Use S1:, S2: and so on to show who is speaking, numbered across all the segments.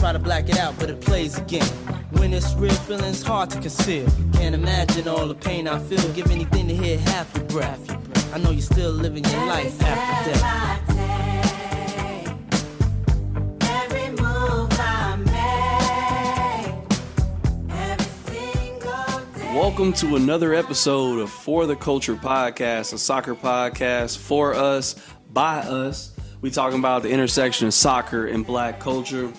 S1: Try to black it out, but it plays again. When it's real, feeling's hard to conceal. Can't imagine all the pain I feel. Give anything to hear half your breath. I know you're still living your life after death.
S2: Welcome to another episode of For the Culture podcast, a soccer podcast for us, by us. We talking about the intersection of soccer and black culture.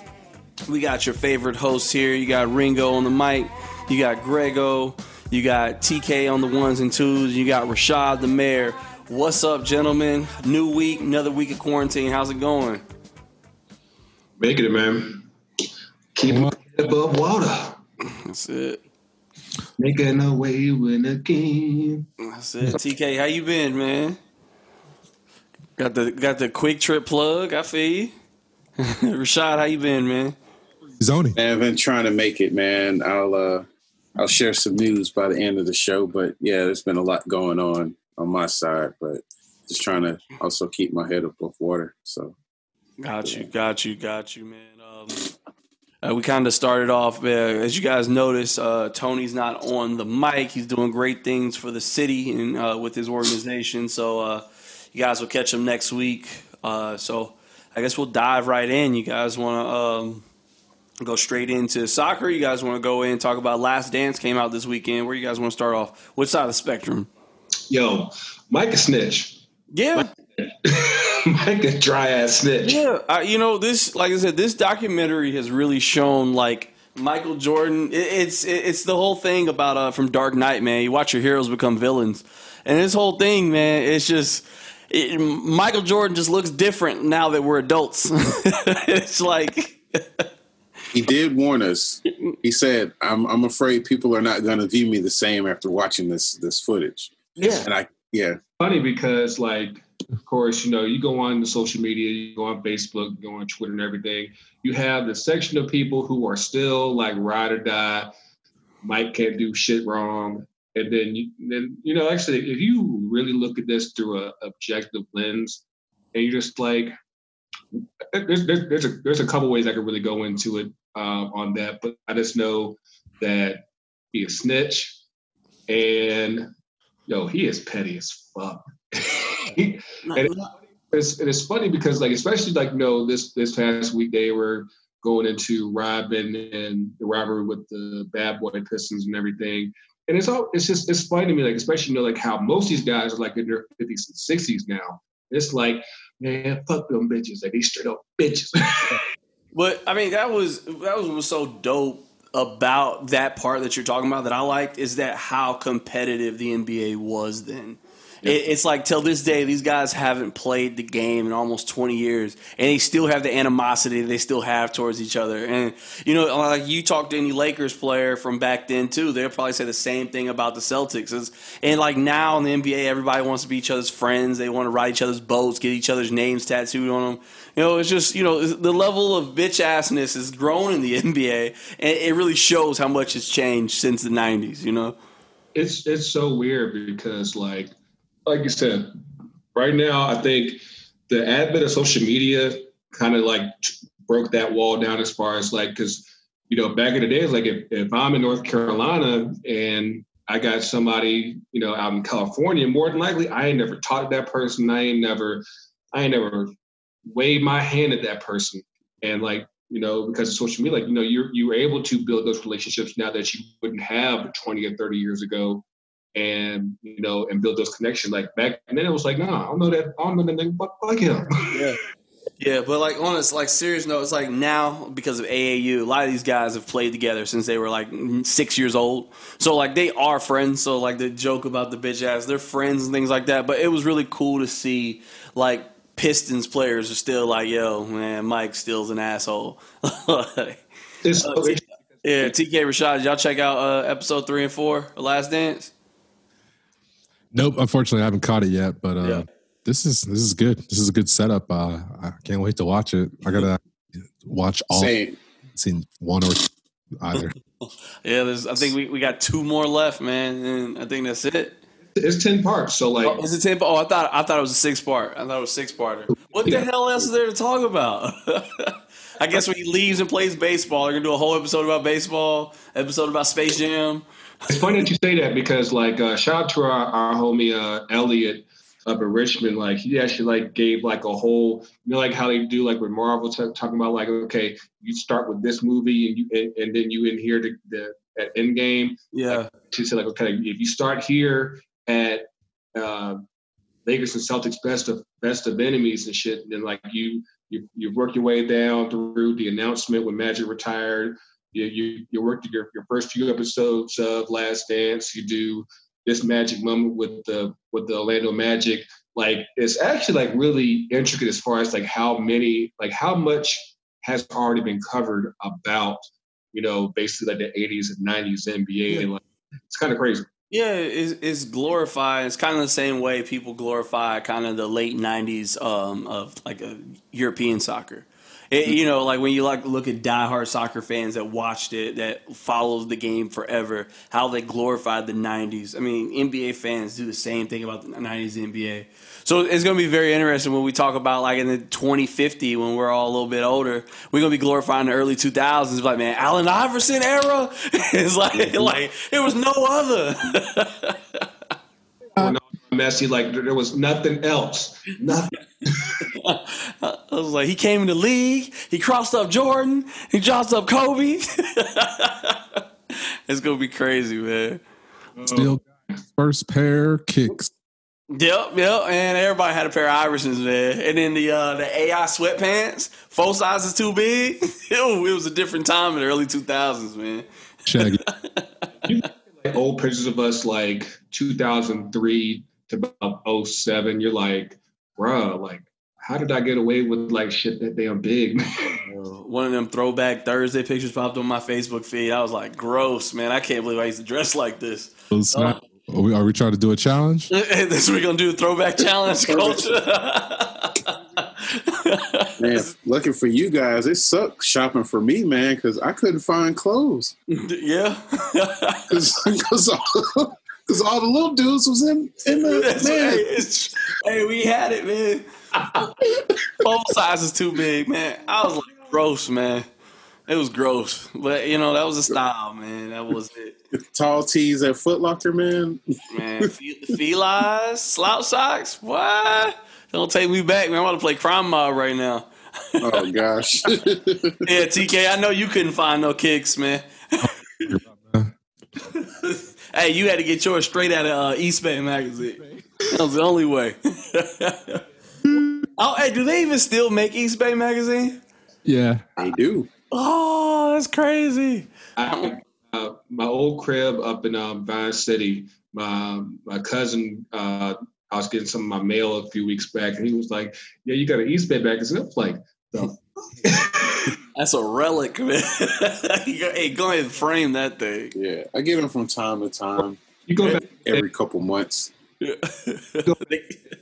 S2: We got your favorite hosts here. You got Ringo on the mic. You got Grego. You got TK on the ones and twos. You got Rashad the mayor. What's up, gentlemen? New week, another week of quarantine. How's it going?
S3: Making it, man. Keep my head above water.
S2: That's it.
S3: Making our way win a game.
S2: That's it. TK, how you been, man? Got the got the QuikTrip plug. I feel you. Rashad, how you been, man?
S4: Zoni.
S5: Man, I've been trying to make it, man. I'll uh I'll share some news by the end of the show, but yeah, there's been a lot going on on my side, but just trying to also keep my head above water. So
S2: Got you, got you, got you, man. Um, uh, we kind of started off, uh, as you guys noticed, uh, Tony's not on the mic. He's doing great things for the city and uh, with his organization. So uh, you guys will catch him next week. Uh, so I guess we'll dive right in. You guys want to um, go straight into soccer? You guys want to go in and talk about Last Dance came out this weekend? Where you guys want to start off? What side of the spectrum?
S3: Yo, Mike a snitch.
S2: Yeah.
S3: Mike a dry ass snitch.
S2: Yeah, I, you know this. Like I said, this documentary has really shown like Michael Jordan. It, it's it, it's the whole thing about uh from Dark Knight, man. You watch your heroes become villains, and this whole thing, man. It's just it, Michael Jordan just looks different now that we're adults. it's like.
S5: he did warn us. He said, "I'm I'm afraid people are not going to view me the same after watching this this footage."
S2: Yeah.
S5: And I yeah,
S3: Funny because, like, of course, you know, you go on the social media, you go on Facebook, you go on Twitter and everything. You have the section of people who are still like ride or die. Mike can't do shit wrong. And then, you, then you know, actually, if you really look at this through a objective lens, and you're just like, there's there's there's a there's a couple ways I could really go into it uh, on that, but I just know that he a snitch, and yo, he is petty as fuck. And it's, and it's funny because like especially like you know this this past week they were going into Robin and the robbery with the bad boy Pistons and everything. And it's all it's just it's funny to me, like especially you know like how most of these guys are like in their fifties and sixties now. It's like, man, fuck them bitches. Like these straight up bitches.
S2: But I mean, that was that was what was so dope about that part that you're talking about that I liked is that how competitive the NBA was then. It, it's like till this day, these guys haven't played the game in almost 20 years, and they still have the animosity they still have towards each other. And you know, like you talk to any Lakers player from back then too, they'll probably say the same thing about the Celtics. It's, and like now in the NBA, everybody wants to be each other's friends. They want to ride each other's boats, get each other's names tattooed on them. You know, it's just you know the level of bitch assness has grown in the NBA, and it really shows how much has changed since the '90s. You know.
S3: it's it's so weird because like like you said, right now I think the advent of social media kind of like broke that wall down as far as like because you know back in the days like if, if I'm in North Carolina and I got somebody you know out in California, more than likely I ain't never talked to that person. I ain't never I ain't never waved my hand at that person. And like you know because of social media, like you know you're you were able to build those relationships now that you wouldn't have 20 or 30 years ago and you know, and build those connections. Like back and then it was like, nah, I don't know that I don't know that nigga, but fuck him.
S2: Yeah. Yeah, but like on a like serious note, it's like now because of AAU, a lot of these guys have played together since they were like six years old. So like they are friends. So like the joke about the bitch ass, they're friends and things like that. But it was really cool to see like Pistons players are still like, yo, man, Mike still's an asshole.
S3: It's
S2: Uh, yeah, TK Rashad, y'all check out uh, episode three and four Last Dance?
S4: Nope, unfortunately, I haven't caught it yet. But uh,
S2: Yeah.
S4: this is this is good. This is a good setup. Uh, I can't wait to watch it. I gotta watch all.
S5: Same.
S4: Seen one or either.
S2: Yeah, there's. I think we, we got two more left, man, and I think that's it.
S3: It's ten parts, so like
S2: Oh, is it ten? Oh, I thought I thought it was a six part. I thought it was six parter. What the hell else is there to talk about? I guess when he leaves and plays baseball, they're gonna do a whole episode about baseball, episode about Space Jam.
S3: It's funny that you say that because like uh, shout out to our, our homie uh, Elliot up in Richmond. Like he actually like gave like a whole you know like how they do like with Marvel t- talking about like okay you start with this movie and you and, and then you in here to the at Endgame.
S2: Yeah,
S3: To say like okay if you start here at uh, Lakers and Celtics best of best of enemies and shit, then like you you you work your way down through the announcement when Magic retired. You you you work your your first few episodes of Last Dance. You do this magic moment with the with the Orlando Magic. Like it's actually like really intricate as far as like how many like how much has already been covered about you know basically like the 80s and 90s NBA. Like, it's kind of crazy.
S2: Yeah, it's, it's glorified. It's kind of the same way people glorify kind of the late '90s um, of like a European soccer. It, you know, like when you like look at diehard soccer fans that watched it, that followed the game forever, how they glorified the '90s. I mean, NBA fans do the same thing about the '90s NBA. So it's going to be very interesting when we talk about like in the 2050 when we're all a little bit older, we're going to be glorifying the early 2000s. Like, man, Allen Iverson era. it's like like it was no other.
S3: Ronaldo, Messi, like there there was nothing else. Nothing.
S2: I was like, he came in the league, he crossed up Jordan, he crossed up Kobe. it's gonna be crazy, man.
S4: Still first pair kicks.
S2: Yep, yep, and everybody had a pair of Iversons, man. And then the uh, the AI sweatpants, four sizes too big. It was a different time in the early two thousands, man.
S4: Shaggy.
S3: like old pictures of us like 2003 to about 07 you're like bruh like how did i get away with like shit that damn big
S2: One of them throwback Thursday pictures popped on my Facebook feed. I was like, gross, man. I can't believe I used to dress like this.
S4: Those snap- Are we, are we trying to do a challenge?
S2: this week gonna do the throwback challenge culture.
S5: Man, looking for you guys, it sucked shopping for me, man, because I couldn't find clothes.
S2: yeah.
S5: Because all, 'cause all the little dudes was in, in the
S2: That's- hey,
S5: man.
S2: it's- hey, we had it, man. Both sizes too big, man. I was like, gross, man. It was gross, but you know that was a style, man. That was it,
S5: Tall tees at Foot Locker, man.
S2: man. Felines, slouch socks. What? Don't take me back, man. I'm about to play crime mob right now.
S5: Oh gosh.
S2: Yeah, TK, I know you couldn't find no kicks, man. hey, you had to get yours straight out of uh, Eastbay magazine. That was the only way. oh, hey, do they even still make Eastbay magazine?
S4: Yeah.
S5: they do.
S2: Oh, that's crazy.
S3: I, uh, my old crib up in um, Vine City my my cousin uh, i was getting some of my mail a few weeks back and he was like yeah you got an Eastbay back." i was like the
S2: That's a relic, man. hey, go ahead and frame that thing.
S5: Yeah, I get them from time to time,
S3: you go back
S5: every couple months.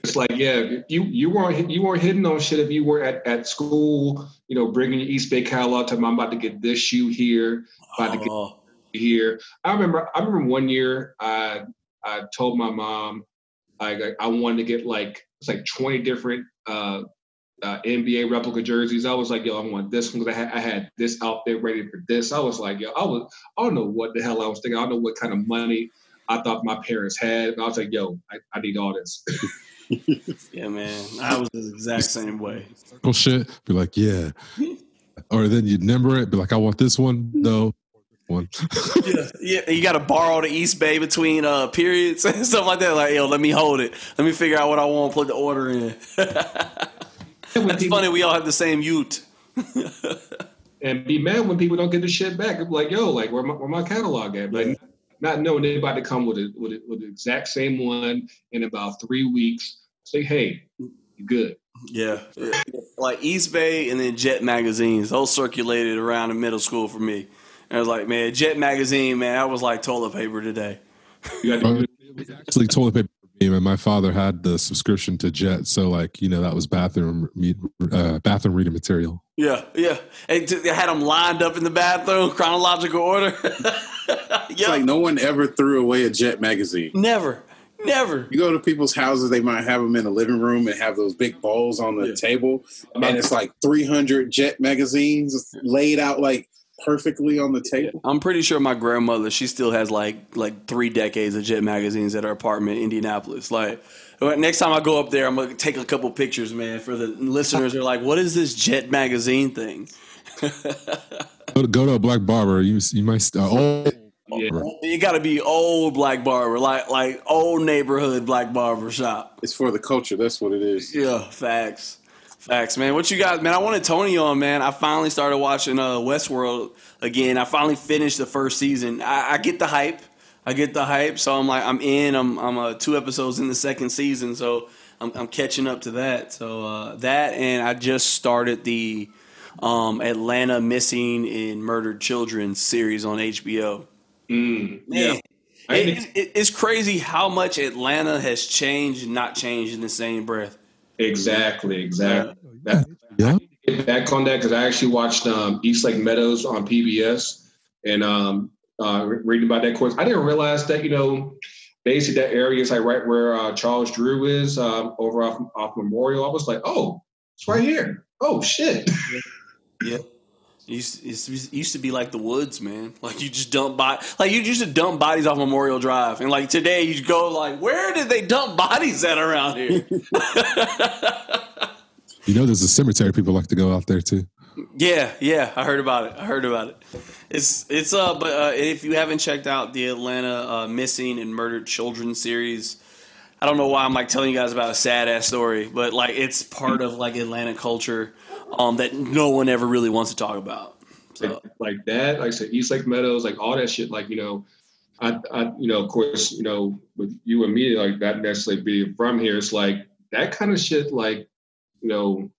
S3: It's like, yeah, you you weren't you weren't hitting on shit if you were at, at school, you know, bringing your Eastbay catalog to I'm about to get this shoe here, about to get
S2: Oh,
S3: here. I remember I remember one year I I told my mom I I wanted to get like it's like 20 different uh, uh, NBA replica jerseys. I was like, yo, I want this one because I had, I had this outfit ready for this. I was like, yo, I was I don't know what the hell I was thinking. I don't know what kind of money I thought my parents had. And I was like, yo, I, I need all this.
S2: yeah, man. I was the exact same way.
S4: Circle shit. Be like, yeah. Or then you'd number it. Be like, I want this one. No. One.
S2: Yeah, yeah. You got to borrow the Eastbay between uh, periods and stuff like that. Like, yo, let me hold it. Let me figure out what I want. Put the order in. That's funny. We all have the same Ute.
S3: and be mad when people don't get the shit back. It's like, yo, like where my, where my catalog at? Like not knowing anybody to come with it with, it, with the exact same one in about three weeks. Say, hey, you good.
S2: Yeah. yeah. Like Eastbay and then Jet magazines. Those circulated around in middle school for me. And I was like, man, Jet magazine, man, that was like toilet paper today.
S3: You got
S4: Uh,
S3: to
S4: Actually, toilet paper for me, And my father had the subscription to Jet, so like you know that was bathroom uh, bathroom reading material.
S2: Yeah, yeah. And t- they had them lined up in the bathroom, chronological order.
S5: It's like no one ever threw away a Jet magazine.
S2: Never, never.
S5: You go to people's houses, they might have them in the living room and have those big bowls on the
S2: Yeah.
S5: table, and it's like 300 Jet magazines laid out like perfectly on the table.
S2: I'm pretty sure my grandmother, she still has like like three decades of Jet magazines at her apartment in Indianapolis. Like next time I go up there, I'm gonna take a couple pictures, man, for the listeners. Are like, what is this Jet magazine thing?
S4: Go to, go to a black barber. You you might uh, oh,
S3: Yeah.
S2: You got to be old black barber, like like old neighborhood black barber shop.
S5: It's for the culture. That's what it is.
S2: Yeah, facts. Facts, man. What you got, man? I wanted Tony on, man. I finally started watching uh, Westworld again. I finally finished the first season. I, I get the hype. I get the hype. So I'm like, I'm in. I'm I'm uh, two episodes in the second season, so I'm, I'm catching up to that. So uh, that, and I just started the um, Atlanta Missing and Murdered Children series on HBO.
S3: Mm,
S2: Man,
S3: yeah. I
S2: it- it- it's crazy how much Atlanta has changed and not changed in the same breath.
S3: Exactly, exactly. That,
S4: yeah.
S3: get back on that because I actually watched um, East Lake Meadows on PBS and um, uh, reading about that course. I didn't realize that you know basically that area is like right where uh, Charles Drew is um, over off, off Memorial. I was like, oh, it's right here. Oh shit.
S2: Yeah. It used, it used to be like the woods, man. Like you just dump body, like you used to dump bodies off Memorial Drive, and like today you go like, where did they dump bodies at around here?
S4: You know, there's a cemetery. People like to go out there too.
S2: Yeah, yeah, I heard about it. I heard about it. It's it's uh, but uh, if you haven't checked out the Atlanta uh, missing and murdered children series, I don't know why I'm like telling you guys about a sad ass story, but like it's part of like Atlanta culture um, that no one ever really wants to talk about.
S3: like,
S2: So
S3: like that. Like I said, East Lake Meadows, like all that shit. Like you know, I, I, you know, of course, you know, with you and me, like not necessarily being from here, it's like that kind of shit. Like, you know,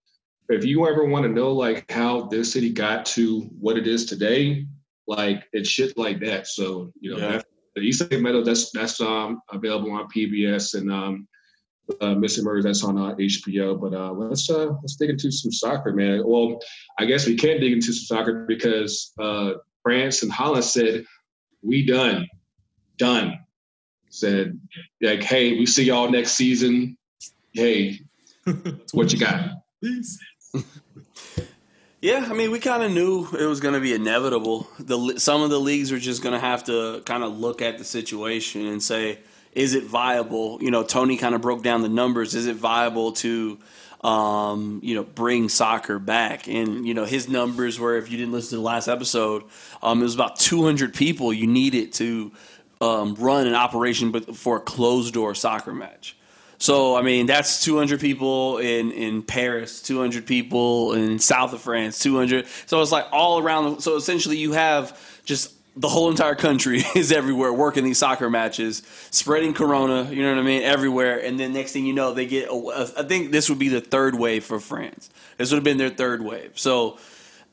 S3: if you ever want to know like how this city got to what it is today, like it's shit like that. So you know,
S2: Yeah.
S3: the East Lake Meadows, that's that's um available on PBS and um. Uh, Missing Murders that's on uh, HBO, but uh, let's uh, let's dig into some soccer, man. Well, I guess we can't dig into some soccer because uh, France and Holland said, "We done, done." Said like, "Hey, we see y'all next season. Hey, what you got?"
S2: Yeah, I mean, we kind of knew it was going to be inevitable. The some of the leagues are just going to have to kind of look at the situation and say, is it viable? You know, Tony kind of broke down the numbers. Is it viable to, um, you know, bring soccer back? And you know, his numbers were, if you didn't listen to the last episode, um, it was about 200 people you needed to um, run an operation, for a closed door soccer match. So I mean, that's 200 people in in Paris, 200 people in south of France, 200. So it's like all around. So essentially, you have just the whole entire country is everywhere working these soccer matches, spreading corona. You know what I mean? Everywhere, and then next thing you know, they get. I think this would be the third wave for France. This would have been their third wave. So,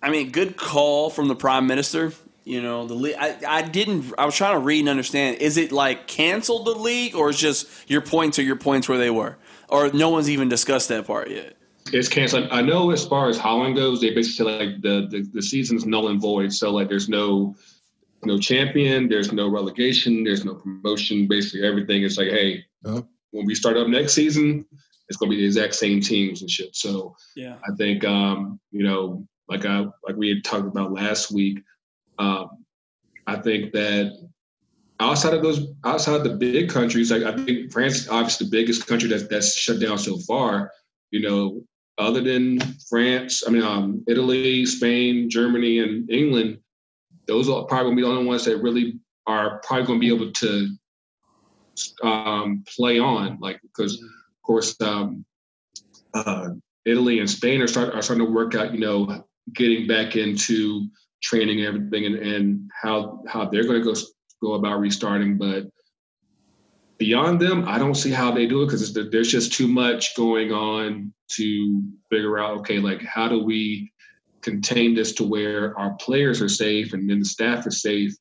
S2: I mean, good call from the prime minister. You know, the league. I, I didn't. I was trying to read and understand. Is it like canceled the league, or is just your points are your points where they were, or no one's even discussed that part yet?
S3: It's canceled. I know as far as Holland goes, they basically say like the, the the season's null and void. So like, there's no no champion, there's no relegation, there's no promotion. Basically, everything is like, hey,
S4: Yep.
S3: when we start up next season, it's going to be the exact same teams and shit. So
S2: Yeah.
S3: I think um, you know, like I like we had talked about last week. Um, I think that outside of those, outside the big countries, like I think France is obviously the biggest country that's that's shut down so far. You know, other than France, I mean, um, Italy, Spain, Germany, and England, those are probably to be the only ones that really are probably going to be able to um, play on, like because of course um, uh, Italy and Spain are, start, are starting to work out, you know, getting back into training and everything, and, and how how they're going to go go about restarting. But beyond them, I don't see how they do it because there's just too much going on to figure out. Okay, like how do we contain this to where our players are safe and then the staff is safe,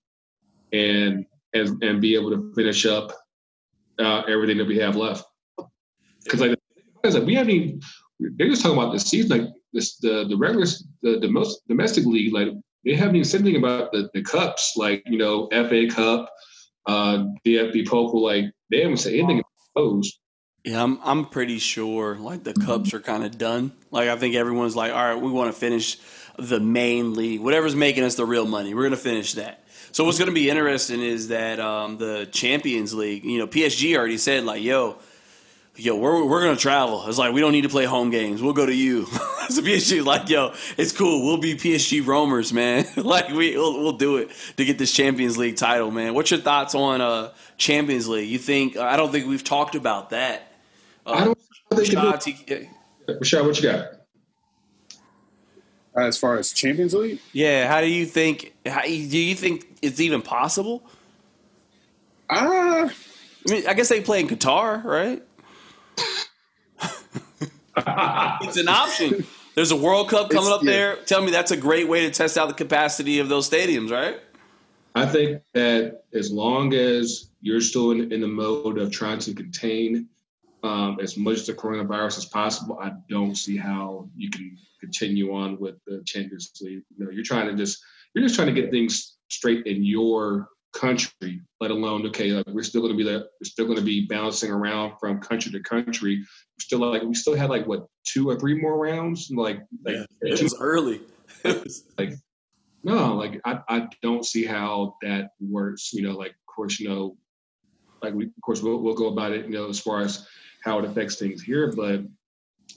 S3: and and and be able to finish up uh, everything that we have left. Because like, like we haven't even, they're just talking about the season, like this the the regular the, the most domestic league, like they haven't even said anything about the, the cups, like you know FA Cup, uh, DFB Pokal, like they haven't said anything about those.
S2: Yeah, I'm I'm pretty sure like the cups are kind of done. Like I think everyone's like, all right, we want to finish the main league, whatever's making us the real money. We're gonna finish that. So what's gonna be interesting is that um, the Champions League. You know, PSG already said like, yo, yo, we're we're gonna travel. It's like we don't need to play home games. We'll go to you. so PSG like, yo, it's cool. We'll be PSG roamers, man. like we we'll, we'll, do it to get this Champions League title, man. What's your thoughts on uh, Champions League? You think I don't think we've talked about that.
S3: Uh, I don't think Rashad, Rashad, what you got?
S5: As far as Champions League,
S2: yeah. How do you think? How, do you think it's even possible?
S5: Uh,
S2: I mean, I guess they play in Qatar, right? It's an option. There's a World Cup coming it's, up yeah. there. Tell me that's a great way to test out the capacity of those stadiums, right?
S3: I think that as long as you're still in, in the mode of trying to contain um, as much of the coronavirus as possible, I don't see how you can continue on with the Champions League. You know, you're trying to just you're just trying to get things straight in your country, let alone okay, like we're still going to be that we're still going to be bouncing around from country to country. We're still like we still had like what two or three more rounds, like like yeah,
S2: it was early.
S3: like no, like I, I don't see how that works. You know, like of course you know, like we of course we'll we'll go about it. You know, as far as how it affects things here. But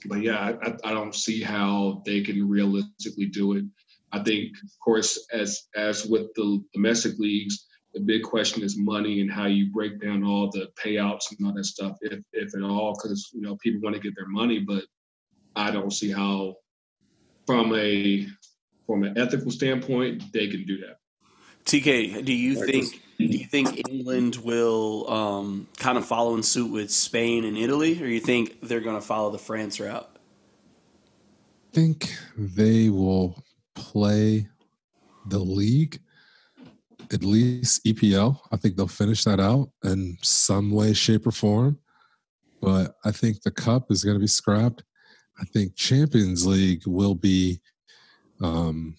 S3: but yeah, I, I don't see how they can realistically do it. I think, of course, as as with the domestic leagues, the big question is money and how you break down all the payouts and all that stuff, if if at all, because you know people want to get their money, but I don't see how, from a from an ethical standpoint, they can do that.
S2: TK, do you think do you think England will um, kind of follow in suit with Spain and Italy, or you think they're going to follow the France route?
S4: I think they will play the league, at least EPL. I think they'll finish that out in some way, shape, or form. But I think the cup is going to be scrapped. I think Champions League will be um,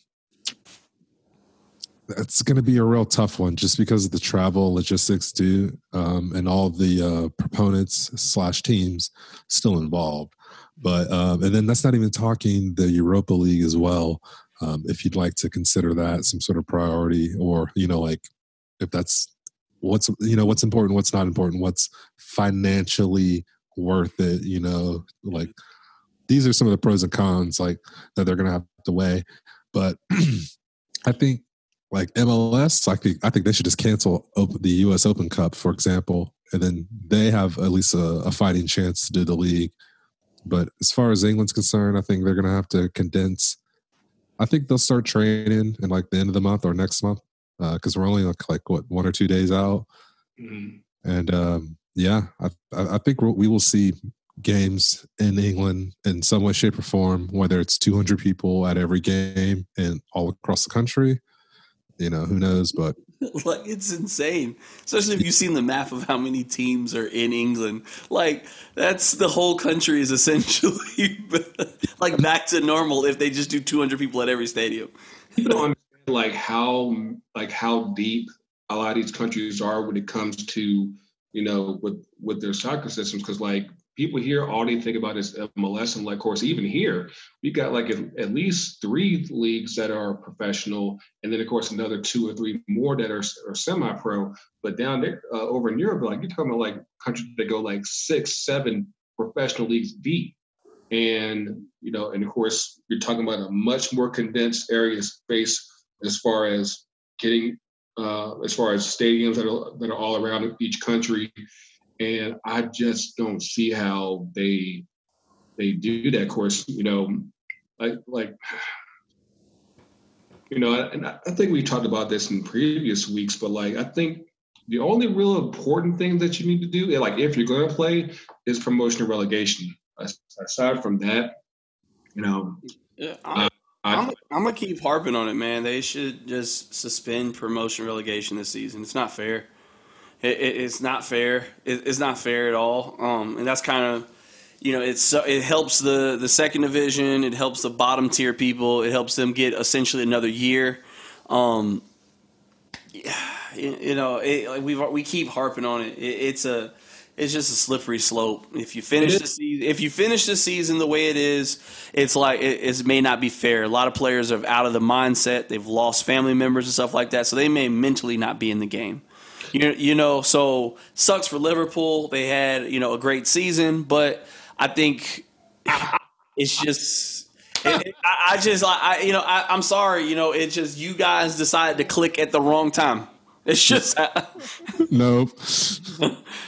S4: it's going to be a real tough one just because of the travel logistics too um, and all the uh, proponents slash teams still involved but um, and then that's not even talking the europa league as well um, if you'd like to consider that some sort of priority or you know like if that's what's you know what's important what's not important what's financially worth it you know like these are some of the pros and cons like that they're going to have to weigh but i think like MLS, I think I think they should just cancel open, the U.S. Open Cup, for example, and then they have at least a, a, fighting chance to do the league. But as far as England's concerned, I think they're going to have to condense. I think they'll start training in like the end of the month or next month because uh, we're only like, like what one or two days out. Mm-hmm. And um, yeah, I, I think we will see games in England in some way, shape, or form, whether it's 200 people at every game and all across the country you know, who knows? But
S2: like it's insane, especially if you've seen the map of how many teams are in England. Like that's the whole country is essentially like back to normal if they just do 200 people at every stadium.
S3: You don't understand like how like how deep a lot of these countries are when it comes to you know with with their soccer systems because like people here all they think about is MLS and like of course even here we got like at, at, least three leagues that are professional and then of course another two or three more that are, are semi-pro. But down there uh, over in Europe like you're talking about like countries that go like six seven professional leagues deep. And you know and of course you're talking about a much more condensed area space as far as getting uh, as far as stadiums that are that are all around each country and I just don't see how they they do that. Course, you know, like like you know, and I think we talked about this in previous weeks, but like I think the only real important thing that you need to do, like if you're going to play, is promotion and relegation. Aside from that, you know,
S2: yeah, uh, I'm, I, I'm, I'm gonna keep harping on it, man. They should just suspend promotion relegation this season. It's not fair It, it, it's not fair. It, it's not fair at all. Um, and that's kind of you know it's it helps the the second division. It helps the bottom tier people. It helps them get essentially another year. Um, you, you know, it, we we keep harping on it. it. It's a it's just a slippery slope. If you finish the season, if you finish the season the way it is, it's like it, it, may not be fair. A lot of players are out of the mindset. They've lost family members and stuff like that, so they may mentally not be in the game. You you know, so sucks for Liverpool. They had you know a great season, but I think it's just. It, I, I, just, I, you know, I, am sorry, you know, it's just you guys decided to click at the wrong time. It's just
S4: nope.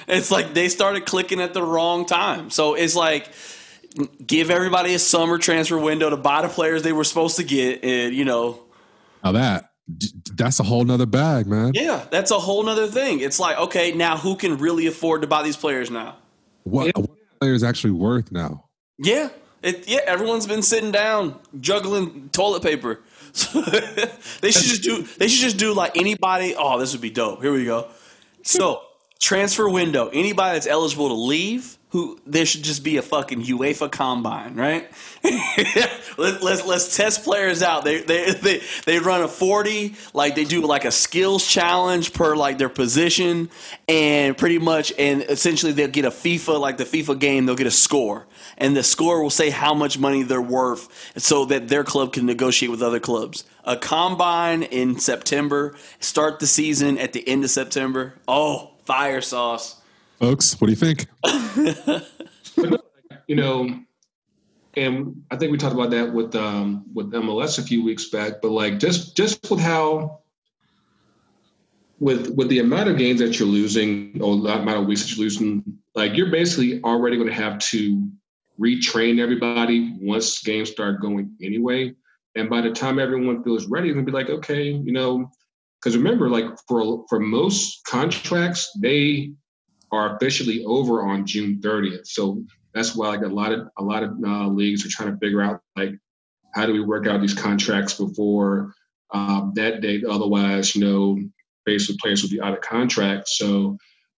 S2: it's like they started clicking at the wrong time. So it's like give everybody a summer transfer window to buy the players they were supposed to get, and you know.
S4: Now that that's a whole nother bag, man.
S2: Yeah, that's a whole nother thing. It's like, okay, now who can really afford to buy these players now?
S4: What, yeah. what players actually worth now?
S2: Yeah, it, yeah. Everyone's been sitting down juggling toilet paper. they should just do. They should just do like anybody. Oh, this would be dope. Here we go. So transfer window. Anybody that's eligible to leave who there should just be a fucking UEFA combine, right? Let, let's let's test players out. They they they they run a forty, like they do like a skills challenge per like their position, and pretty much and essentially they'll get a FIFA like the FIFA game. They'll get a score, and the score will say how much money they're worth, so that their club can negotiate with other clubs. A combine in September. Start the season at the end of September. Oh, fire sauce
S4: folks. What do you think?
S3: you know, and I think we talked about that with um, with MLS a few weeks back. But like just just with how with with the amount of games that you're losing or the amount of weeks that you're losing, like you're basically already going to have to retrain everybody once games start going anyway. And by the time everyone feels ready, it's gonna be like, okay, you know, because remember, like for for most contracts, they are officially over on June 30th. So that's why like a lot of a lot of uh, leagues are trying to figure out like how do we work out these contracts before um, that date. Otherwise, you know, basically players will be out of contract. So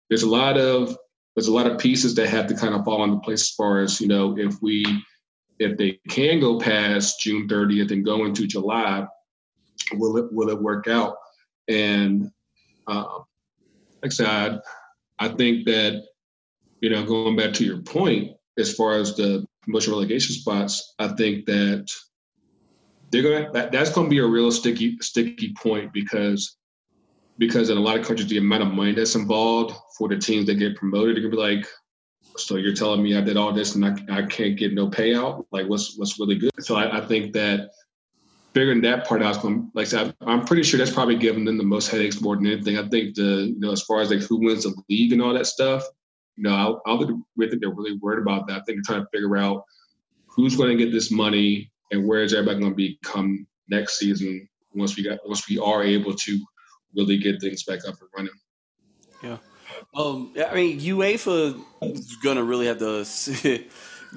S3: there's a lot of there's a lot of pieces that have to kind of fall into place as far as you know if we if they can go past June 30th and go into July, will it will it work out? And uh, like I said, I think that, you know, going back to your point, as far as the promotion relegation spots, I think that they're gonna that, that's gonna be a real sticky sticky point because because in a lot of countries the amount of money that's involved for the teams that get promoted, they're gonna be like, so you're telling me I did all this and I, I can't get no payout? Like what's what's really good? So I, I think that figuring that part out, like I said, I'm pretty sure that's probably giving them the most headaches more than anything. I think the you know as far as like who wins the league and all that stuff, you know, I, I think they're really worried about that. I think they're trying to figure out who's going to get this money and where is everybody going to be come next season once we got once we are able to really get things back up and running.
S2: Yeah. Um, I mean, UEFA is going to really have to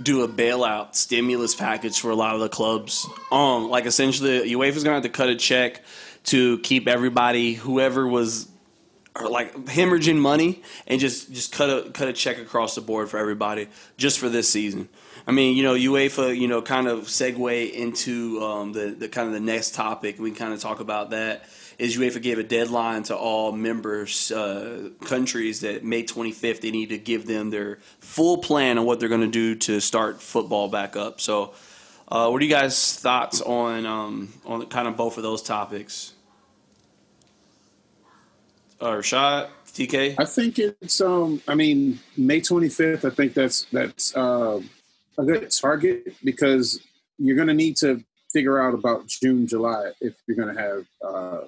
S2: do a bailout stimulus package for a lot of the clubs. Um, like essentially, UEFA's gonna have to cut a check to keep everybody, whoever was, like hemorrhaging money, and just just cut a cut a check across the board for everybody just for this season. I mean, you know, UEFA, you know, kind of segue into um, the the kind of the next topic. We kind of talk about that is UEFA gave a deadline to all members uh, countries that May 25th they need to give them their full plan on what they're going to do to start football back up. So, uh, what are you guys' thoughts on um, on kind of both of those topics? Uh, shot TK.
S5: I think it's. Um, I mean, May 25th. I think that's that's uh, a good target because you're going to need to figure out about June, July if you're going to have, uh,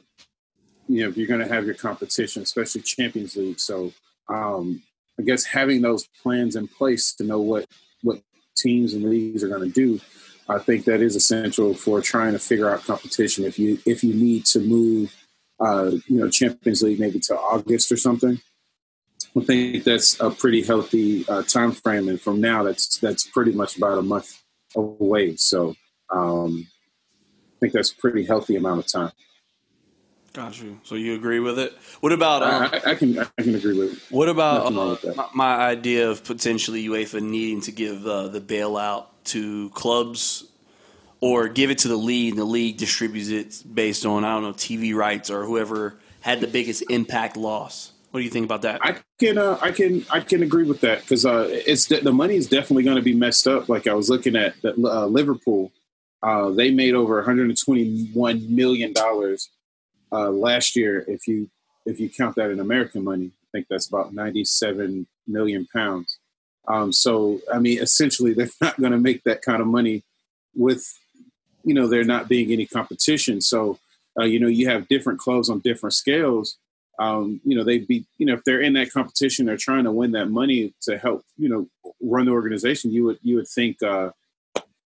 S5: you know, if you're going to have your competition, especially Champions League. So um, I guess having those plans in place to know what what teams and leagues are going to do, I think that is essential for trying to figure out competition. If you if you need to move, uh, you know, Champions League maybe to August or something. I think that's a pretty healthy uh, time frame, and from now, that's that's pretty much about a month away. So, um, I think that's a pretty healthy amount of time.
S2: Got you. So you agree with it? What about? Um,
S5: I, I can I can agree with it.
S2: what about uh, my, my idea of potentially UEFA needing to give uh, the bailout to clubs, or give it to the league, and the league distributes it based on I don't know TV rights or whoever had the biggest impact loss. What do you think about that?
S5: I can uh, I can I can agree with that because uh, it's the money is definitely going to be messed up. Like I was looking at uh, Liverpool, uh, they made over 121 million dollars uh, last year. If you if you count that in American money, I think that's about 97 million pounds. Um, so I mean, essentially, they're not going to make that kind of money with you know there not being any competition. So uh, you know you have different clubs on different scales um, you know, they'd be, you know, if they're in that competition, they're trying to win that money to help, you know, run the organization. You would, you would think uh,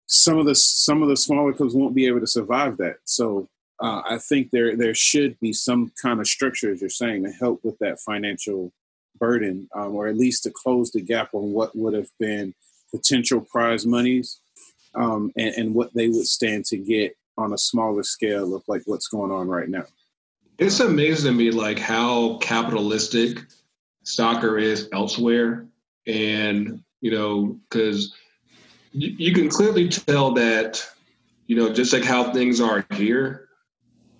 S5: some of the some of the smaller clubs won't be able to survive that. So uh, I think there there should be some kind of structure, as you're saying, to help with that financial burden, um, or at least to close the gap on what would have been potential prize monies um, and, and what they would stand to get on a smaller scale of like what's going on right now.
S3: It's amazing to me, like how capitalistic soccer is elsewhere, and you know, because you, you can clearly tell that, you know, just like how things are here,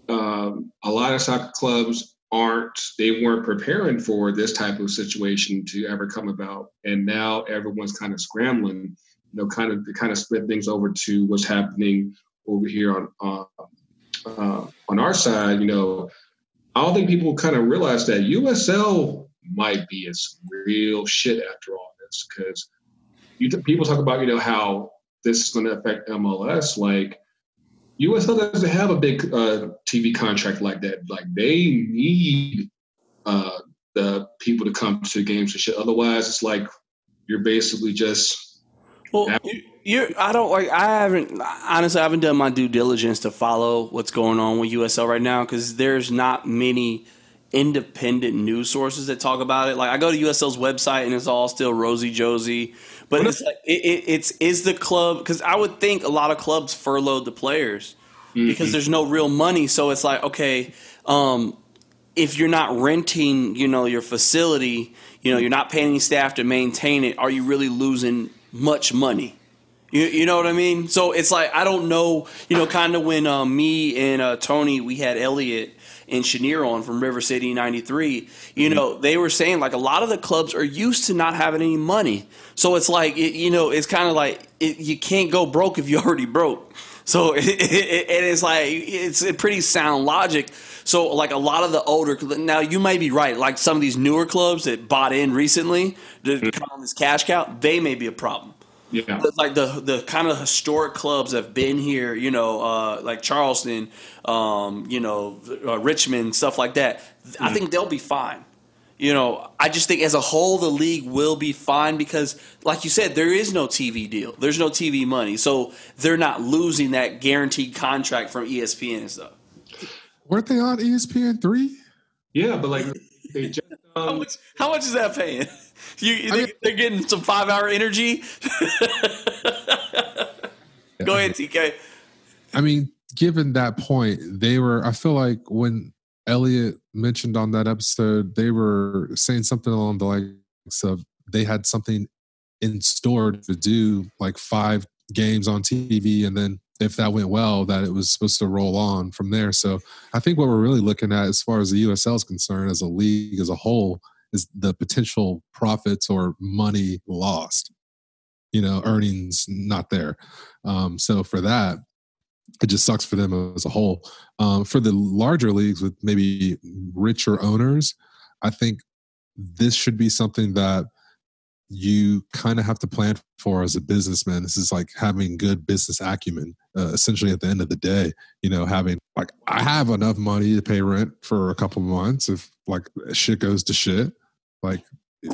S3: um, a lot of soccer clubs aren't. They weren't preparing for this type of situation to ever come about, and now everyone's kind of scrambling. You know, kind of to kind of split things over to what's happening over here on uh, uh, on our side. You know, I don't think people kind of realize that USL might be in some real shit after all this because you people talk about you know how this is going to affect MLS. Like USL doesn't have a big uh, TV contract like that. Like they need uh, the people to come to games and shit. Otherwise, it's like you're basically just
S2: Well, you- you're. I don't like. I haven't honestly. I haven't done my due diligence to follow what's going on with USL right now because there's not many independent news sources that talk about it. Like I go to USL's website and it's all still rosy Josie, but it's like it, it, it's is the club because I would think a lot of clubs furloughed the players because there's no real money. So it's like okay. Um, if you're not renting, you know, your facility, you know, you're not paying any staff to maintain it, are you really losing much money? You, you know what I mean? So it's like I don't know, you know, kind of when um, me and uh, Tony we had Elliot and Chenier on from River City '93. You know, they were saying like a lot of the clubs are used to not having any money, so it's like it, you know, it's kind of like it, you can't go broke if you already broke. So it, it, it is like it's a pretty sound logic. So like a lot of the older now you may be right. Like some of these newer clubs that bought in recently to mm. come on this cash cow, they may be a problem
S3: yeah.
S2: the- like the the kind of historic clubs that have been here, you know, uh, like Charleston, um, you know, uh, Richmond, stuff like that. I think they'll be fine. You know, I just think as a whole the league will be fine because, like you said, there is no TV deal. There's no TV money, so they're not losing that guaranteed contract from ESPN and stuff.
S4: Weren't they on ESPN three?
S3: Yeah, but like they just
S2: How
S3: um,
S2: much? How much is that paying? You, think they're getting some five hour energy? Go ahead, TK.
S4: I mean, given that point, they were. I feel like when Elliot mentioned on that episode, they were saying something along the lines of they had something in store to do, like five games on TV, and then if that went well, that it was supposed to roll on from there. So I think what we're really looking at, as far as the USL is concerned, as a league as a whole, is the potential profits or money lost. You know, earnings not there. Um, so for that, it just sucks for them as a whole. Um, for the larger leagues with maybe richer owners, I think this should be something that you kind of have to plan for as a businessman. This is like having good business acumen. Uh, essentially, at the end of the day, you know, having like I have enough money to pay rent for a couple months if like shit goes to shit. Like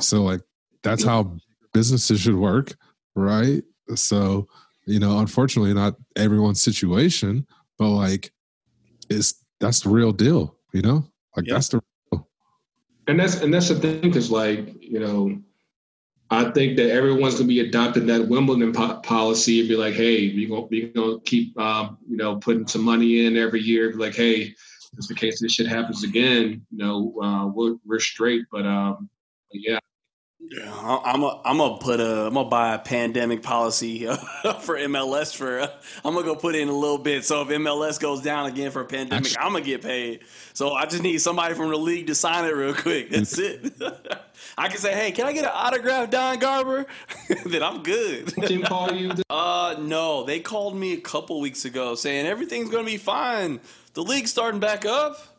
S4: so, like that's how businesses should work, right? So you know, unfortunately, not everyone's situation, but like, it's that's the real deal. You know, like
S2: Yeah.
S4: that's the
S3: and that's and that's the thing because like you know i think that everyone's going to be adopting that wimbledon po- policy and be like hey we going we gonna keep um, you know putting some money in every year like hey just in case this shit happens again, you know, uh, we're, we're straight. But um, yeah,
S2: yeah, I'm a, I'm gonna put a I'm gonna buy a pandemic policy for MLS for uh, I'm gonna go put in a little bit. So if MLS goes down again for a pandemic, Actually, I'm gonna get paid. So I just need somebody from the league to sign it real quick. That's it. I can say, hey, can I get an autograph, Don Garber? then I'm good.
S3: Team call you?
S2: Uh, no, they called me a couple weeks ago saying everything's gonna be fine. The league's starting back up.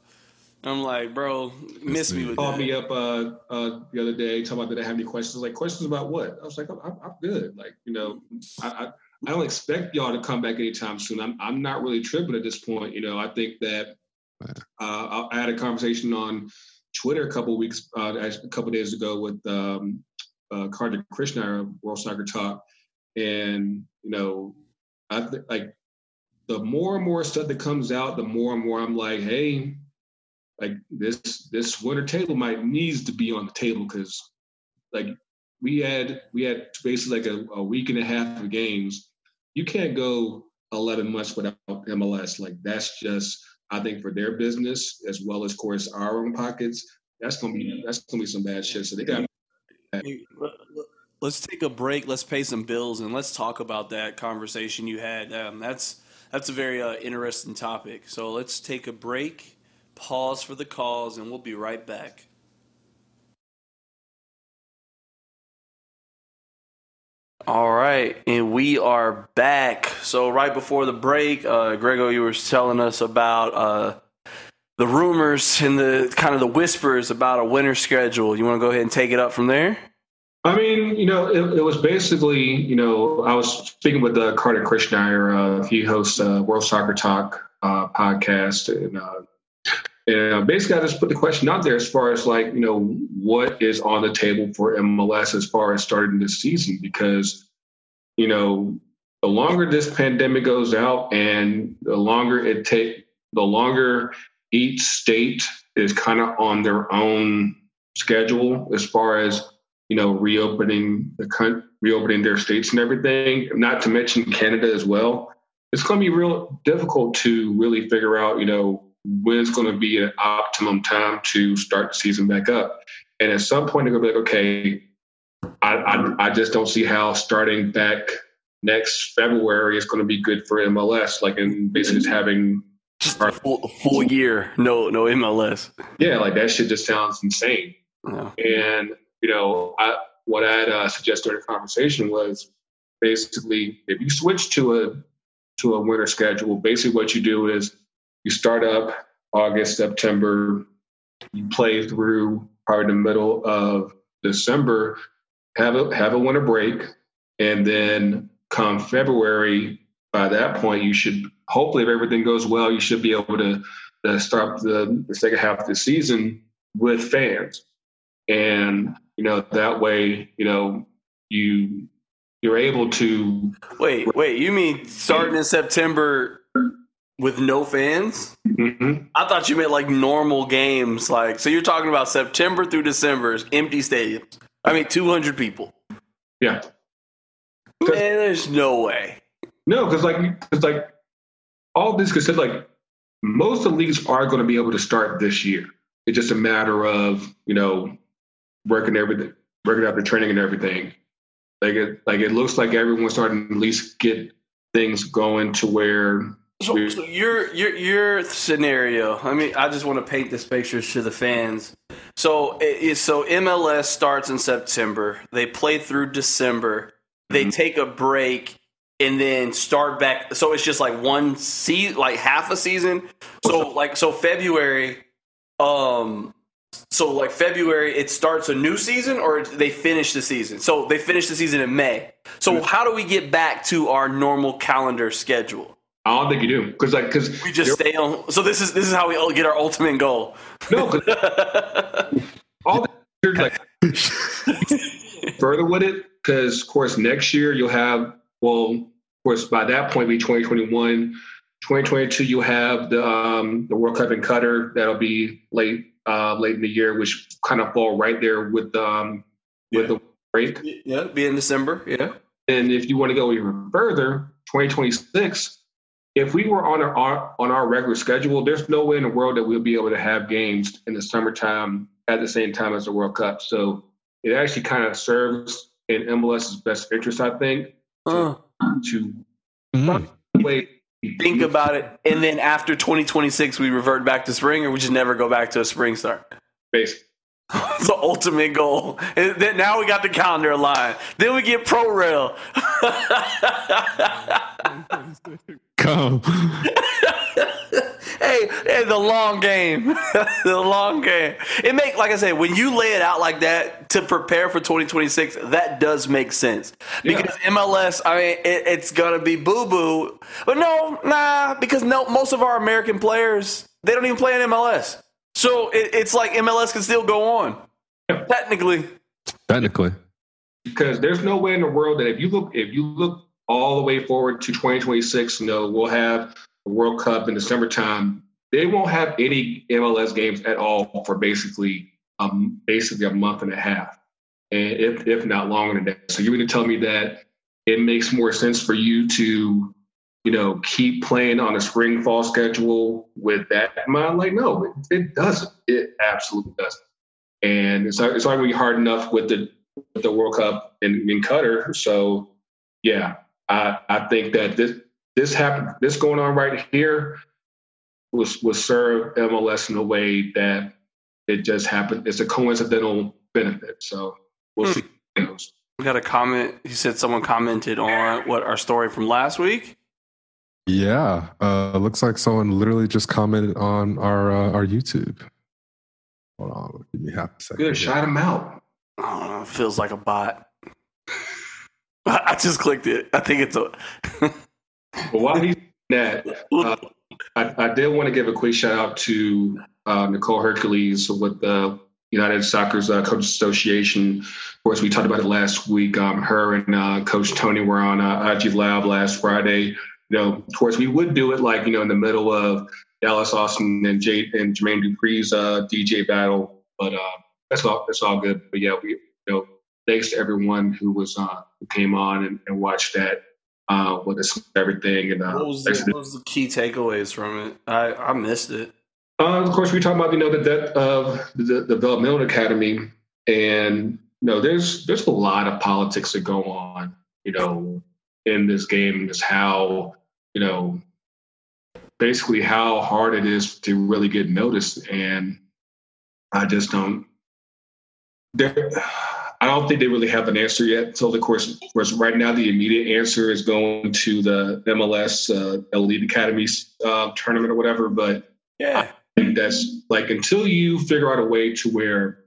S2: I'm like, bro, miss me with
S3: called
S2: that.
S3: me up uh, uh, the other day, talking about did I have any questions? Like questions about what? I was like, I'm, I'm good. Like, you know, I, I, I don't expect y'all to come back anytime soon. I'm I'm not really tripping at this point. You know, I think that uh, I had a conversation on Twitter a couple weeks, uh, a couple days ago with um, uh, Kartik Krishna, World Soccer Talk, and you know, I th- like the more and more stuff that comes out, the more and more I'm like, hey, like this this winter table might needs to be on the table because like we had we had basically like a, a, week and a half of games. You can't go 11 months without MLS. Like that's just I think for their business as well as of course our own pockets. That's gonna be that's gonna be some bad shit. So they got.
S2: Let's take a break. Let's pay some bills and let's talk about that conversation you had. Um, that's that's a very uh, interesting topic. So let's take a break pause for the cause, and we'll be right back. All right, and we are back. So right before the break, uh, Grego, you were telling us about uh, the rumors and the kind of the whispers about a winter schedule. You want to go ahead and take it up from there?
S3: I mean, you know, it, it was basically, you know, I was speaking with uh, Kartik Krishnaiyer. Uh, he hosts uh, World Soccer Talk uh, podcast, and and basically, I just put the question out there as far as like, you know, what is on the table for MLS as far as starting this season? Because, you know, the longer this pandemic goes out and the longer it take, the longer each state is kind of on their own schedule as far as you know reopening the country, reopening their states and everything. Not to mention Canada as well. It's going to be real difficult to really figure out, you know, when's going to be an optimum time to start the season back up. And at some point, they're going to be like, okay, I, I, I just don't see how starting back next February is going to be good for MLS. Like, and basically having
S2: just a full, full year, no, no MLS.
S3: Yeah, like that shit just sounds insane.
S2: Yeah.
S3: And you know, I, what I'd uh, suggest during the conversation was basically if you switch to a to a winter schedule, basically what you do is you start up August, September, you play through probably the middle of December, have a have a winter break, and then come February, by that point you should hopefully if everything goes well, you should be able to, to start the, the second half of the season with fans. And, you know, that way, you know, you you're able to
S2: wait, wait, you mean starting in September with no fans?
S3: Mm-hmm.
S2: I thought you meant like normal games. Like, so you're talking about September through December, empty stadiums. I mean, 200 people.
S3: Yeah.
S2: Man, there's no way.
S3: No, because like, it's like all this because like most of the leagues are going to be able to start this year. It's just a matter of you know working everything, working out the training and everything. Like it, like it looks like everyone's starting to at least get things going to where
S2: so, so, your your your scenario. I mean, I just want to paint this picture to the fans. So it, so MLS starts in September. They play through December. They mm-hmm. take a break and then start back. So it's just like one season, like half a season. So like so February. Um. So like February, it starts a new season, or they finish the season. So they finish the season in May. So mm-hmm. how do we get back to our normal calendar schedule?
S3: I don't think you do because like because
S2: we just stay on. So this is this is how we all get our ultimate goal.
S3: No, all the, like further with it because of course next year you'll have well of course by that point be 2021 2022 you'll have the um, the World Cup in Qatar that'll be late uh, late in the year which kind of fall right there with um with yeah. the break
S2: yeah be in December yeah
S3: and if you want to go even further 2026 if we were on our on our regular schedule, there's no way in the world that we'll be able to have games in the summertime at the same time as the World Cup. So it actually kind of serves in MLS's best interest, I think,
S2: Uh,
S3: to
S4: Mm.
S3: wait.
S2: think about it, and then after 2026, we revert back to spring, or we just never go back to a spring start.
S3: Basically.
S2: It's the ultimate goal. And then now we got the calendar aligned. Then we get pro rail.
S4: Come.
S2: hey, hey, the long game, the long game. It make like I said, when you lay it out like that to prepare for 2026, that does make sense because MLS. I mean, it, it's gonna be boo boo, but no, nah, because no, most of our American players they don't even play in MLS, so it, it's like MLS can still go on technically.
S4: Technically.
S3: because there's no way in the world that if you look if you look all the way forward to 2026, you know, we'll have the World Cup in the summertime. They won't have any MLS games at all for basically um basically a month and a half, and if if not longer than that. So you're going to tell me that it makes more sense for you to you know keep playing on a spring fall schedule with that in mind? Like, no, it, it doesn't. It absolutely doesn't. And it's it's already hard enough with the with the World Cup in, in Qatar. So yeah, I I think that this this happened this going on right here was was serve MLS in a way that it just happened. It's a coincidental benefit. So we'll
S2: Hmm.
S3: see. how it goes.
S2: We got a comment. He said someone commented on what our story from last week.
S4: Yeah. Uh, looks like someone literally just commented on our uh, our YouTube. Hold on. Give me half a second.
S3: Good,
S4: here.
S3: shout him out.
S2: I don't know. Feels like a bot. I just clicked it. I think it's a.
S3: But while he's that, uh, I, I did want to give a quick shout out to uh, Nicole Hercules with the United Soccer's uh, Coaches Association. Of course, we talked about it last week. Um, her and uh, Coach Tony were on uh, IG Live last Friday. You know, of course, we would do it like you know in the middle of Dallas Austin and Jay and Jermaine Dupri's uh, DJ battle, but uh, that's all. That's all good. But yeah, we you know thanks to everyone who was uh, who came on and, and watched that uh, with us everything. And uh,
S2: What was, the, what was the key takeaways from it? I, I missed it.
S3: Uh, of course, we talk about you know the debt of the, the developmental academy, and you know there's there's a lot of politics that go on, you know, in this game. Just how you know, basically how hard it is to really get noticed, and I just don't. There, I don't think they really have an answer yet. So, of course, of course, right now the immediate answer is going to the MLS uh, Elite Academies uh, tournament or whatever, but
S2: Yeah.
S3: think that's like until you figure out a way to where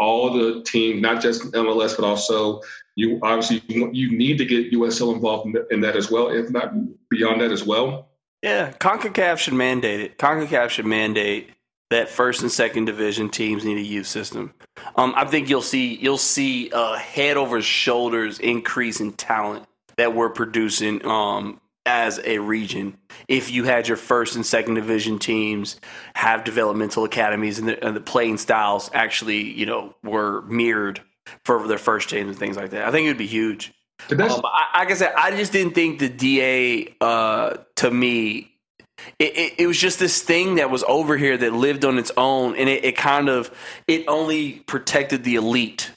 S3: all the teams, not just MLS, but also you obviously you, you need to get USL involved in, in that as well, if not beyond that as well.
S2: Yeah. CONCACAF should mandate it. CONCACAF should mandate that first and second division teams need a youth system. Um, I think you'll see you'll see a head over shoulders increase in talent that we're producing um, as a region. If you had your first and second division teams have developmental academies and the, and the playing styles actually, you know, were mirrored for their first teams and things like that, I think it would be huge. Um, I, like I said, I just didn't think the DA uh, to me. It, it, it was just this thing that was over here that lived on its own, and it, it kind of it only protected the elite.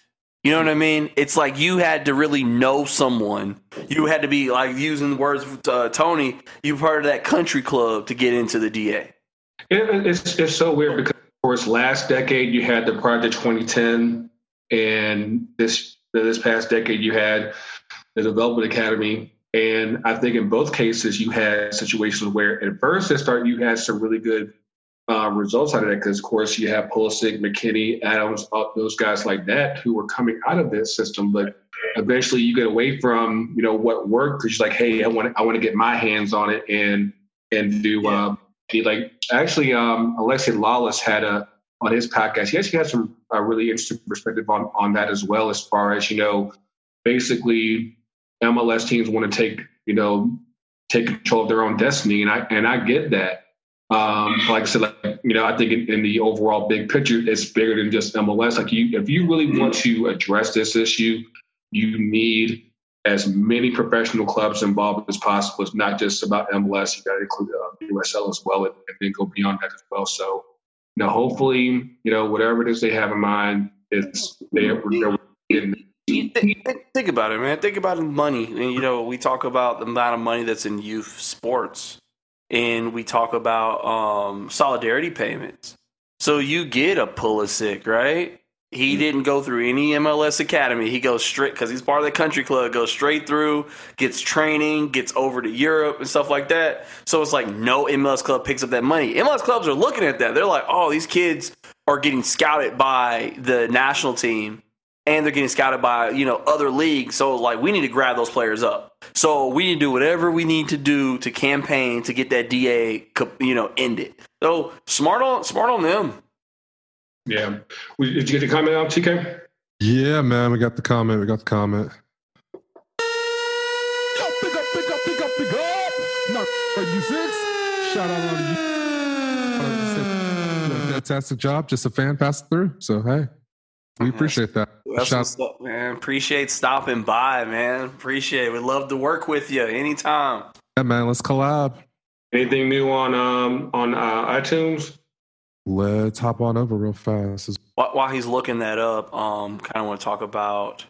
S2: You know what I mean? It's like you had to really know someone. You had to be like using the words of uh, Tony. You part of that country club to get into the DA.
S3: It, it's it's so weird because of course last decade you had the Project 2010, and this this past decade you had the Development Academy. And I think in both cases you had situations where at first it started you had some really good uh, results out of that because of course you have Pulisic, McKennie, Adams, all those guys like that who were coming out of this system, but eventually you get away from you know what worked because you're like, hey, I want I want to get my hands on it and and do um, he like actually um Alexi Lalas had a on his podcast. He actually had some uh, really interesting perspective on on that as well. As far as you know, basically MLS teams want to take you know take control of their own destiny, and I and I get that. Um, like I said, like, you know, I think in, in the overall big picture, it's bigger than just MLS. Like you, if you really want to address this issue, you need as many professional clubs involved as possible. It's not just about MLS. You got to include uh, USL as well, and, and then go beyond that as well. So, you know, hopefully, you know, whatever it is they have in mind, it's they, they're getting
S2: you think, think about it, man. Think about money. And, you know, we talk about the amount of money that's in youth sports, and we talk about um, solidarity payments. So you get a Pulisic, right? He mm-hmm. didn't go through any MLS academy. He goes straight because he's part of the country club. Goes straight through, gets training, gets over to Europe and stuff like that. So it's like no MLS club picks up that money. MLS clubs are looking at that. They're like, oh, these kids are getting scouted by the national team and they're getting scouted by you know other leagues. So like we need to grab those players up. So we need to do whatever we need to do to campaign to get that DA you know ended. So smart on smart on them.
S3: Yeah. Did you get the comment out, TK?
S4: Yeah, man, we got the comment. We got the comment. Pick up, pick up, pick up, pick up. Not you six. Shout out to you. Fantastic job. Just a fan passing through. So hey. We appreciate that.
S2: That's Shout- what's up, man. Appreciate stopping by, man. Appreciate it. We'd love to work with you anytime.
S4: Yeah, man. Let's collab.
S3: Anything new on um on uh, iTunes?
S4: Let's hop on over real fast.
S2: While he's looking that up, um, kind of want to talk about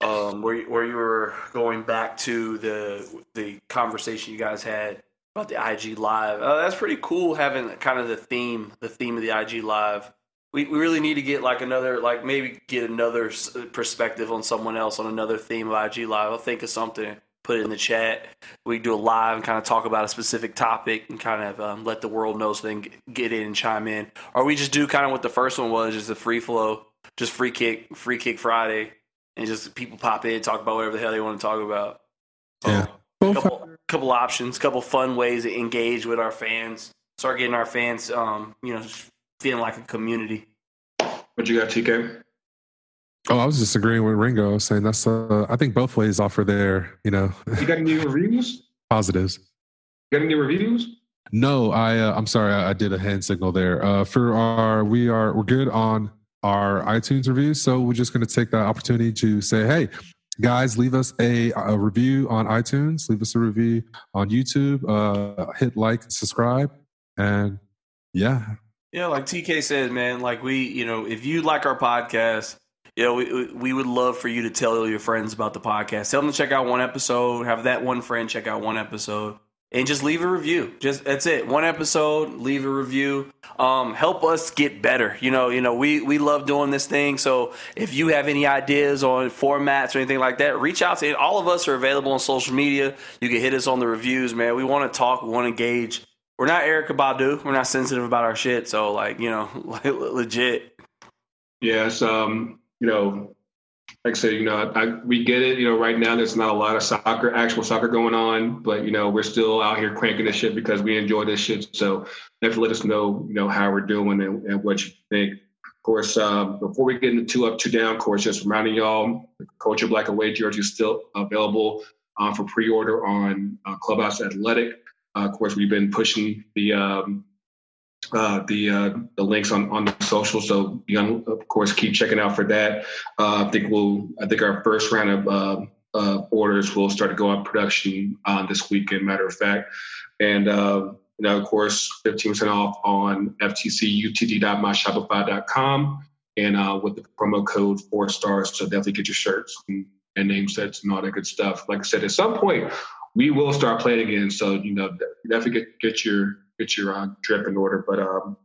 S2: um where where you were going back to the the conversation you guys had about the IG live. Uh, that's pretty cool having kind of the theme, the theme of the IG live we, we really need to get like another like maybe get another perspective on someone else on another theme of IG Live. I'll think of something, put it in the chat. We do a live and kind of talk about a specific topic and kind of um, let the world know so then get in and chime in. Or we just do kind of what the first one was, just a free flow, just free kick, free kick Friday, and just people pop in, talk about whatever the hell they want to talk about.
S4: Yeah.
S2: Um, couple, couple options, couple fun ways to engage with our fans. Start getting our fans, um, you know, feeling like a community.
S3: What you got, TK?
S4: Oh, I was just agreeing with Ringo, saying that's. Uh, I think both ways offer their, you know.
S3: You got any reviews?
S4: Positives.
S3: You got any reviews?
S4: No, I. Uh, I'm sorry, I, I, did a hand signal there. Uh, for our, we are we're good on our iTunes reviews, so we're just going to take that opportunity to say, hey, guys, leave us a, a review on iTunes. Leave us a review on YouTube. Uh, hit like, subscribe, and yeah,
S2: yeah, like TK says, man, like we, you know, if you like our podcast, you know, we, we would love for you to tell your friends about the podcast. Tell them to check out one episode, have that one friend check out one episode, and just leave a review. Just that's it. One episode, leave a review. Um, help us get better. You know, you know, we we love doing this thing. So if you have any ideas on formats or anything like that, reach out to. All of us are available on social media. You can hit us on the reviews, man. We want to talk, we want to engage we're not Erykah Badu. We're not sensitive about our shit. So like you know, like, legit.
S3: Yes, um, you know, like I said, you know, I, we get it. You know, right now there's not a lot of soccer, actual soccer going on, but you know, we're still out here cranking this shit because we enjoy this shit. So definitely let us know, you know, how we're doing and, and what you think. Of course, um, before we get into two up, two down, course, just reminding y'all, the Culture Black and White jersey is still available uh, for pre-order on uh, Clubhouse Athletic. Uh, of course, we've been pushing the um, uh, the uh, the links on on the social. So you can, of course, keep checking out for that. Uh, I think we'll. I think our first round of uh, uh, orders will start to go on production this weekend. Matter of fact, and you know, of course, 15% off on ftcutd.myshopify.com and with the promo code four stars. So definitely get your shirts and, and name sets and all that good stuff. Like I said, at some point we will start playing again. So you know, definitely get get your get your uh, drip in order. But um,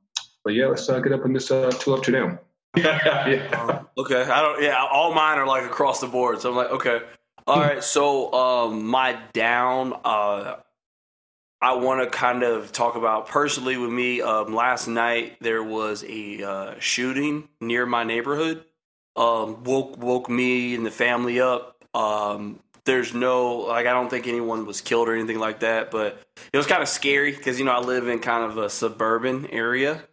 S3: but yeah, let's uh, get up in this uh, two up two down.
S2: yeah. okay. I don't. Yeah. All mine are like across the board. So I'm like, okay. All right. So um, my down. Uh, I want to kind of talk about personally with me. Um, last night there was a uh, shooting near my neighborhood. Um, woke woke me and the family up. Um, there's no like I don't think anyone was killed or anything like that, but it was kind of scary because you know I live in kind of a suburban area.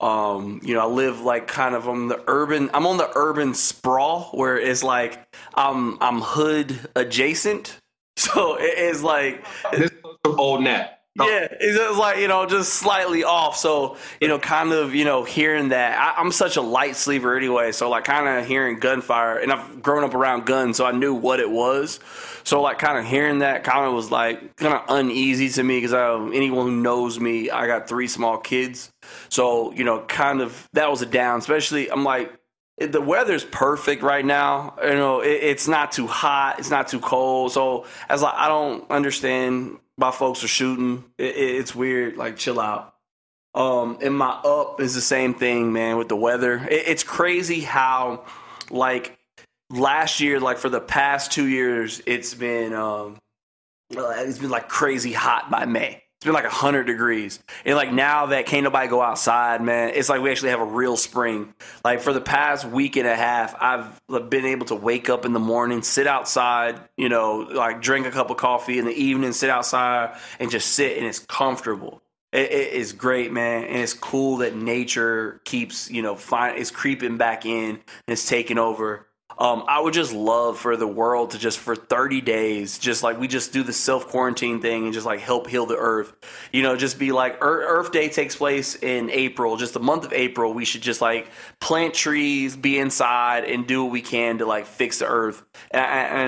S2: Um, you know, I live like kind of on the urban. I'm on the urban sprawl where it's like I'm I'm hood adjacent, so it is like
S3: this old net.
S2: Yeah, it's just like you know, just slightly off. So you know, kind of you know, hearing that I, am such a light sleeper anyway. So like, kind of hearing gunfire, and I've grown up around guns, so I knew what it was. So like, kind of hearing that, kind of was like kind of uneasy to me because um, anyone who knows me, I got three small kids. So you know, kind of that was a down. Especially, I'm like, the weather's perfect right now. You know, it, it's not too hot, it's not too cold. So as like, I don't understand my folks are shooting. It, it, it's weird. Like, chill out. Um, and my up is the same thing, man. With the weather, it, it's crazy how, like, last year, like for the past two years, it's been um, it's been like crazy hot by May. It's been like 100 degrees. And like now that can't nobody go outside, man, it's like we actually have a real spring. Like for the past week and a half, I've been able to wake up in the morning, sit outside, you know, like drink a cup of coffee in the evening, sit outside and just sit and it's comfortable. It, is great, man. And it's cool that nature keeps, you know, find, it's creeping back in and it's taking over. Um, I would just love for the world to just for 30 days, just like we just do the self quarantine thing and just like help heal the earth. You know, just be like Earth Day takes place in April, just the month of April. We should just like plant trees, be inside, and do what we can to like fix the earth. And,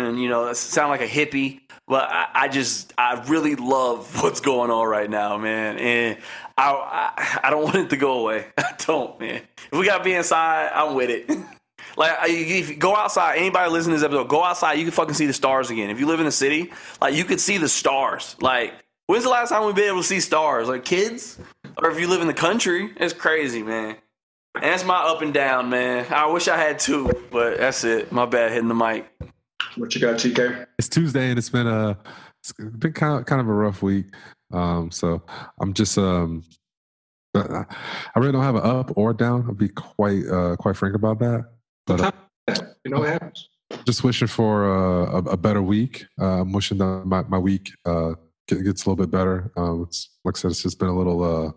S2: and you know, sound like a hippie, but I, I, just I really love what's going on right now, man. And I, I I don't want it to go away. I don't, man. If we gotta be inside, I'm with it. Like, if you go outside, anybody listening to this episode, go outside, you can fucking see the stars again. If you live in the city, like, you could see the stars. Like, when's the last time we've been able to see stars? Like, kids? Or if you live in the country, it's crazy, man. And that's my up and down, man. I wish I had two, but that's it. My bad hitting the mic.
S3: What you got, TK?
S4: It's Tuesday and it's been a it's been kind of kind of a rough week. Um, so I'm just um I really don't have an up or down. I'll be quite uh quite frank about that.
S3: But uh, you know what happens.
S4: Just wishing for uh, a, a, better week. Uh, I'm wishing that my, my week uh, gets a little bit better. Um, it's like I said, it's just been a little uh,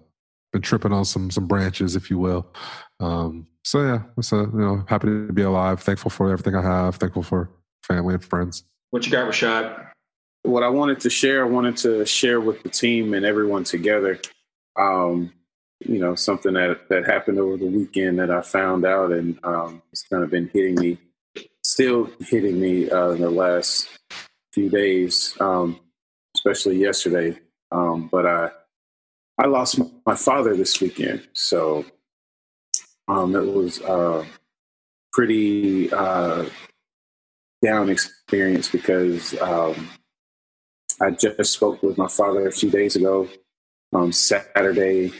S4: been tripping on some some branches, if you will. Um, so yeah, so you know, happy to be alive. Thankful for everything I have. Thankful for family and friends.
S3: What you got, Rashad?
S5: What I wanted to share, I wanted to share with the team and everyone together. Um, you know something that that happened over the weekend that I found out, and um, it's kind of been hitting me, still hitting me uh, in the last few days, um, especially yesterday. Um, but I I lost my father this weekend, so um, it was a pretty uh, down experience because um, I just spoke with my father a few days ago. Um, Saturday,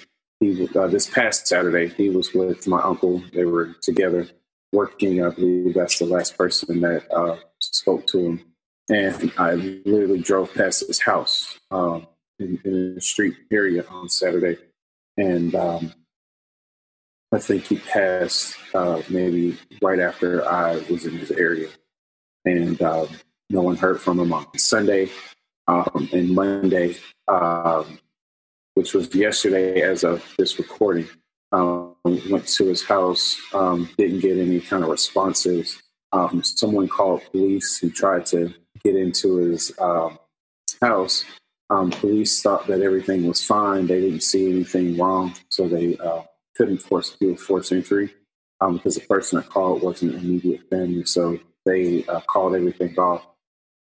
S5: he uh, this past Saturday he was with my uncle. They were together working. I believe that's the last person that uh, spoke to him. And I literally drove past his house um, in, in the street area on Saturday, and um, I think he passed uh, maybe right after I was in his area, and um, no one heard from him on Sunday um, and Monday. Um, which was yesterday as of this recording. Um, went to his house, um, didn't get any kind of responses. Um, someone called police and tried to get into his um, house. Um, police thought that everything was fine. They didn't see anything wrong, so they uh, couldn't force do a force entry um, because the person that called wasn't an immediate family. So they uh, called everything off.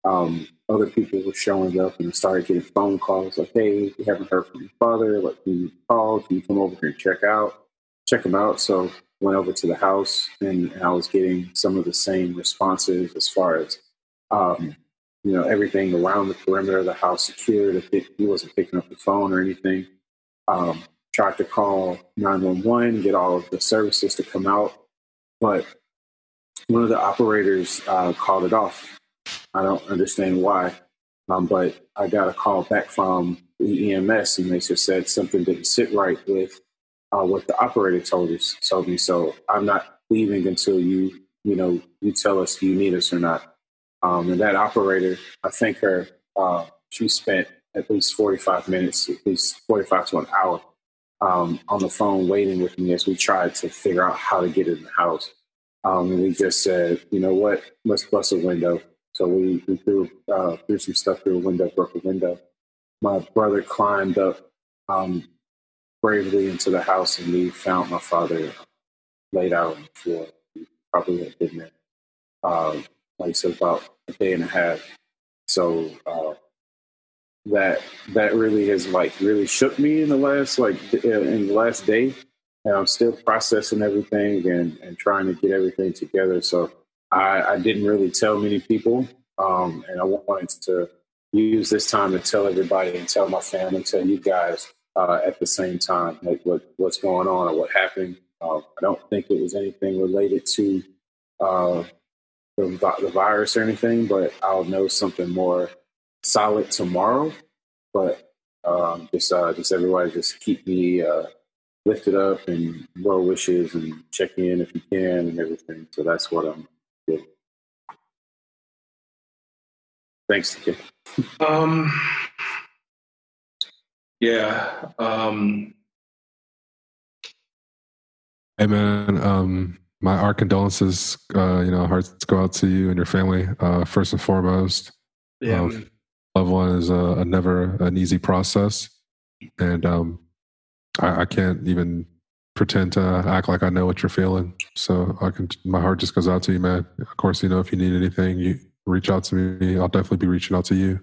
S5: Um, other people were showing up and started getting phone calls like, "Hey, we haven't heard from your father. Can you call? Can you come over here and check out, check him out?" So went over to the house and, and I was getting some of the same responses as far as, um, you know, everything around the perimeter of the house secured. He wasn't picking up the phone or anything. Um, tried to call 911, get all of the services to come out, but one of the operators uh, called it off I don't understand why. Um, but I got a call back from the EMS, and they just said something didn't sit right with uh, what the operator told us told me. So I'm not leaving until you you know you tell us you need us or not. Um, and that operator, I think her, uh, she spent at least 45 minutes, at least 45 to an hour um, on the phone waiting with me as we tried to figure out how to get in the house. Um, and we just said, you know what, let's bust a window. So we, we threw, uh, threw some stuff through a window, broke a window, my brother climbed up um, bravely into the house, and we found my father laid out on the floor. He probably had been there, uh, like said, about a day and a half. So uh, that that really has like really shook me in the last like in the last day, and I'm still processing everything and and trying to get everything together. So I, I didn't really tell many people, um, and I wanted to use this time to tell everybody and tell my family, tell you guys uh, at the same time, like what what's going on or what happened. Uh, I don't think it was anything related to uh, the, the virus or anything, but I'll know something more solid tomorrow. But um, just uh, just everybody just keep me uh, lifted up and well wishes and check in if you can and everything. So that's what I'm doing. Thanks,
S3: Um, yeah. Um,
S4: Hey man, um, my our condolences. Uh, you know, hearts go out to you and your family. Uh, first and foremost,
S2: Yeah,
S4: Um, loved one is a, a never an easy process, and um, I, I can't even pretend to act like I know what you're feeling. So I can. My heart just goes out to you, man. Of course, you know if you need anything, you reach out to me. I'll definitely be reaching out to you.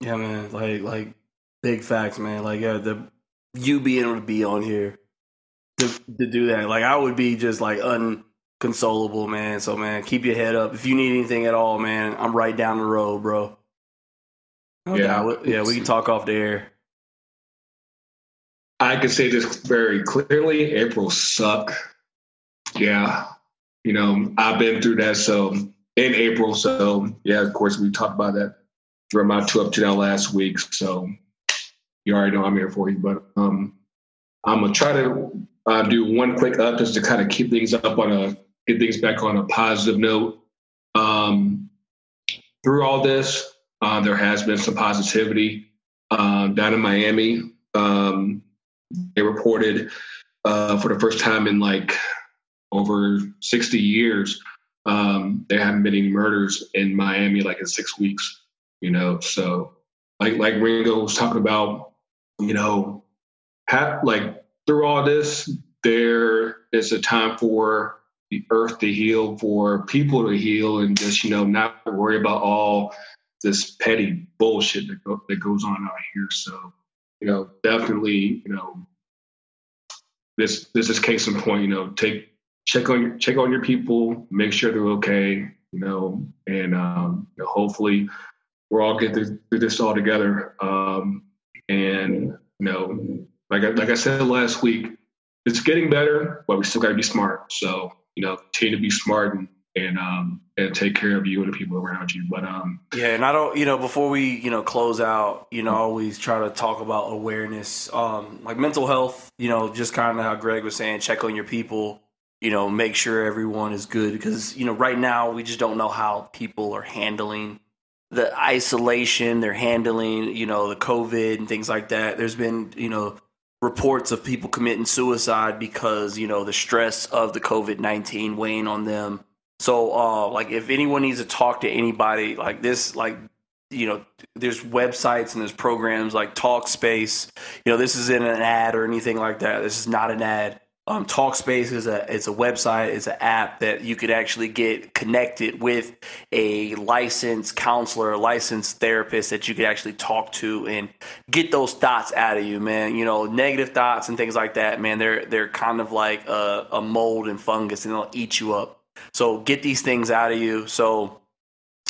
S2: Yeah, man. Like, like big facts, man. Like, yeah, the you being able to be on here to to do that, like, I would be just like unconsolable, man. So, man, keep your head up. If you need anything at all, man, I'm right down the road, bro. No
S3: Yeah.
S2: doubt. yeah, we can talk off the air.
S3: I can say this very clearly. April suck. Yeah. You know, I've been through that. So in April. So yeah, of course we talked about that through my two up to now last week. So you already know I'm here for you. But um I'm gonna try to uh, do one quick up just to kind of keep things up on a get things back on a positive note. Um through all this, uh, there has been some positivity. Um, down in Miami, um, they reported uh, for the first time in like over 60 years um, there haven't been any murders in miami like in six weeks you know? So like like ringo was talking about you know like through all this there is a time for the earth to heal for people to heal and just you know not worry about all this petty bullshit that, go- that goes on out here. So you know, definitely, you know, this this is case in point. You know, take check on your check on your people, make sure they're okay. You know, and um, you know, hopefully we're all get through, through this all together. Um, and you know, like I, like I said last week, it's getting better, but we still got to be smart. So you know, continue to be smart and and um, and take care of you and the people around you. But um,
S2: Yeah, and I don't, you know, before we, you know, close out, you know, always try to talk about awareness, um, like mental health, you know, just kind of how Greg was saying, check on your people, you know, make sure everyone is good because, you know, right now we just don't know how people are handling the isolation, they're handling, you know, the COVID and things like that. There's been, you know, reports of people committing suicide because, you know, the stress of the COVID 19 weighing on them. So, uh, like, if anyone needs to talk to anybody like this, like, you know, there's websites and there's programs like Talkspace. You know, this isn't an ad or anything like that. This is not an ad. Um, Talkspace is a it's a website, it's an app that you could actually get connected with a licensed counselor, a licensed therapist that you could actually talk to and get those thoughts out of you, man. You know, negative thoughts and things like that, man. They're they're kind of like a, a mold and fungus, and they'll eat you up. So get these things out of you. So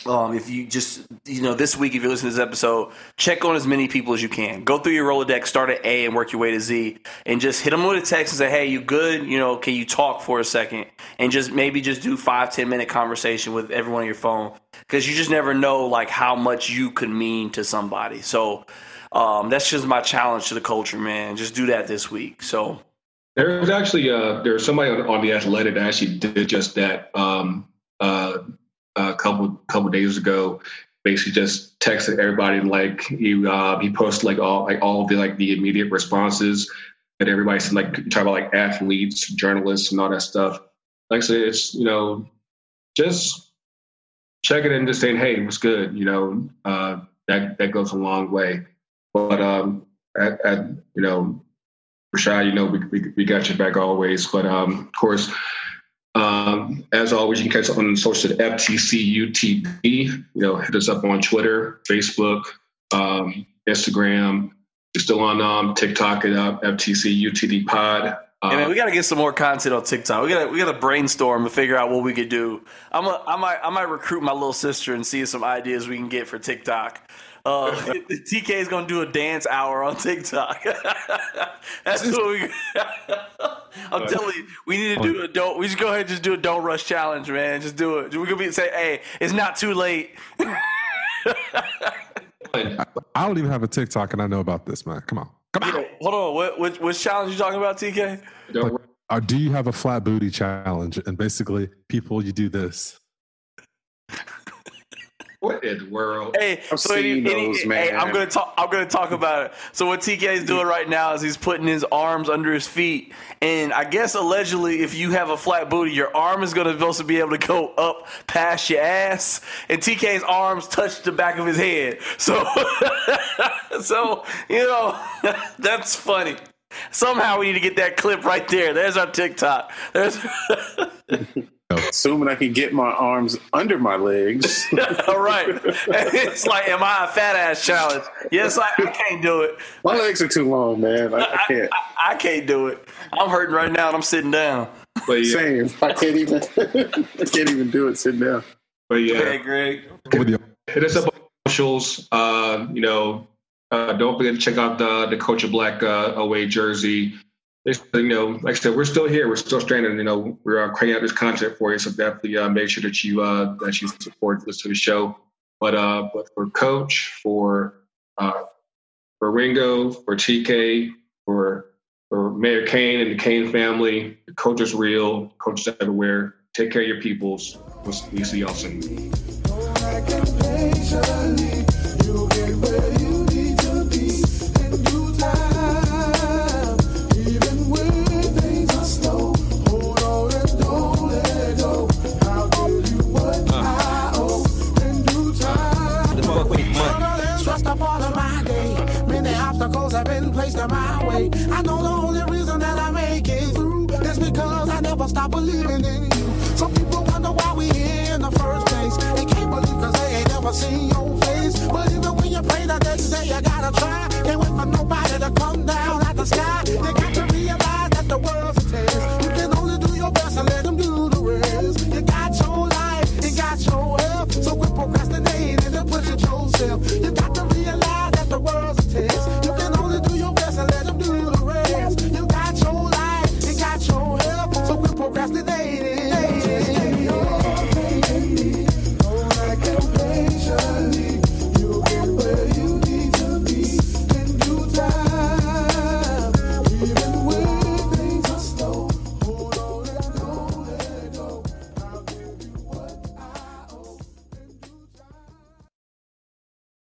S2: um, if you just you know this week if you listen to this episode check on as many people as you can. Go through your rolodex start at a and work your way to z and just hit them with a text and say hey you good? You know can you talk for a second? And just maybe just do five ten minute conversation with everyone on your phone because you just never know like how much you could mean to somebody. So um, that's just my challenge to the culture man. Just do that this week. So
S3: There was actually uh, there was somebody on, on the athletic that actually did just that um, uh, a couple couple days ago. Basically, just texted everybody like he uh, he posted like all like all the like the immediate responses that everybody said like talk about like athletes, journalists, and all that stuff. Like it's you know just checking in, just saying hey, it was good. You know uh, that that goes a long way. But um, at, at you know, Rashad, you know, we, we, we got your back always. But um, of course, um, as always, you can catch us on the social at FTCUTD. You know, hit us up on Twitter, Facebook, um, Instagram. We're still on um, TikTok at uh, FTCUTD Pod.
S2: Man, we got to get some more content on TikTok. We got to we got to brainstorm and figure out what we could do. I'm a, I might I might recruit my little sister and see some ideas we can get for TikTok. Uh, TK is gonna do a dance hour on TikTok. That's what we. I'm telling you, we need to do a don't. We just go ahead and just do a don't rush challenge, man. Just do it. We're gonna be say, hey, it's not too late.
S4: I don't even have a TikTok, and I know about this, man. Come on, come on.
S2: hold on. What, what what challenge you talking about, TK?
S4: Like, uh, do you have a flat booty challenge? And basically, people, you do this.
S3: What in the world?
S2: Hey, I've so any, those, any, hey, I'm gonna talk. I'm gonna talk about it. So what TK is doing right now is he's putting his arms under his feet, and I guess allegedly, if you have a flat booty, your arm is gonna supposed to be able to go up past your ass, and TK's arms touch the back of his head. So, so you know, that's funny. Somehow we need to get that clip right there. There's our TikTok. There's.
S5: Assuming I can get my arms under my legs.
S2: All right. It's like, am I a fat ass challenge? Yes, I, I can't do it.
S5: My legs are too long, man. I, I can't.
S2: I, I, can't do it. I'm hurting right now and I'm sitting down.
S5: But yeah. Same. I can't even. I can't even do it sitting down.
S3: But yeah.
S2: Hey, Greg.
S3: Hit us up on socials. Uh, you know, uh, don't forget to check out the the Coach of Black uh, away jersey you know, like I said, we're still here. We're still stranded. You know, we're uh, cranking out this content for you. So definitely uh, make sure that you uh, that you support this to the show. But uh, but for Coach, for uh, for Ringo, for TK, for for Mayor Kane and the Kane family, the coach is real. Coaches everywhere. Take care of your peoples. We'll see y'all soon.
S6: stop believing in you. Some people wonder why we here in the first place. They can't believe cause they ain't ever seen your face. But even when you pray that they say you gotta try. Can't wait for nobody to come down out the sky. They got to realize that the world's a test. You can only do your best and let them do the rest. You got your life, you got your health. So quit procrastinating and pushing yourself. You got to realize that the world's a test.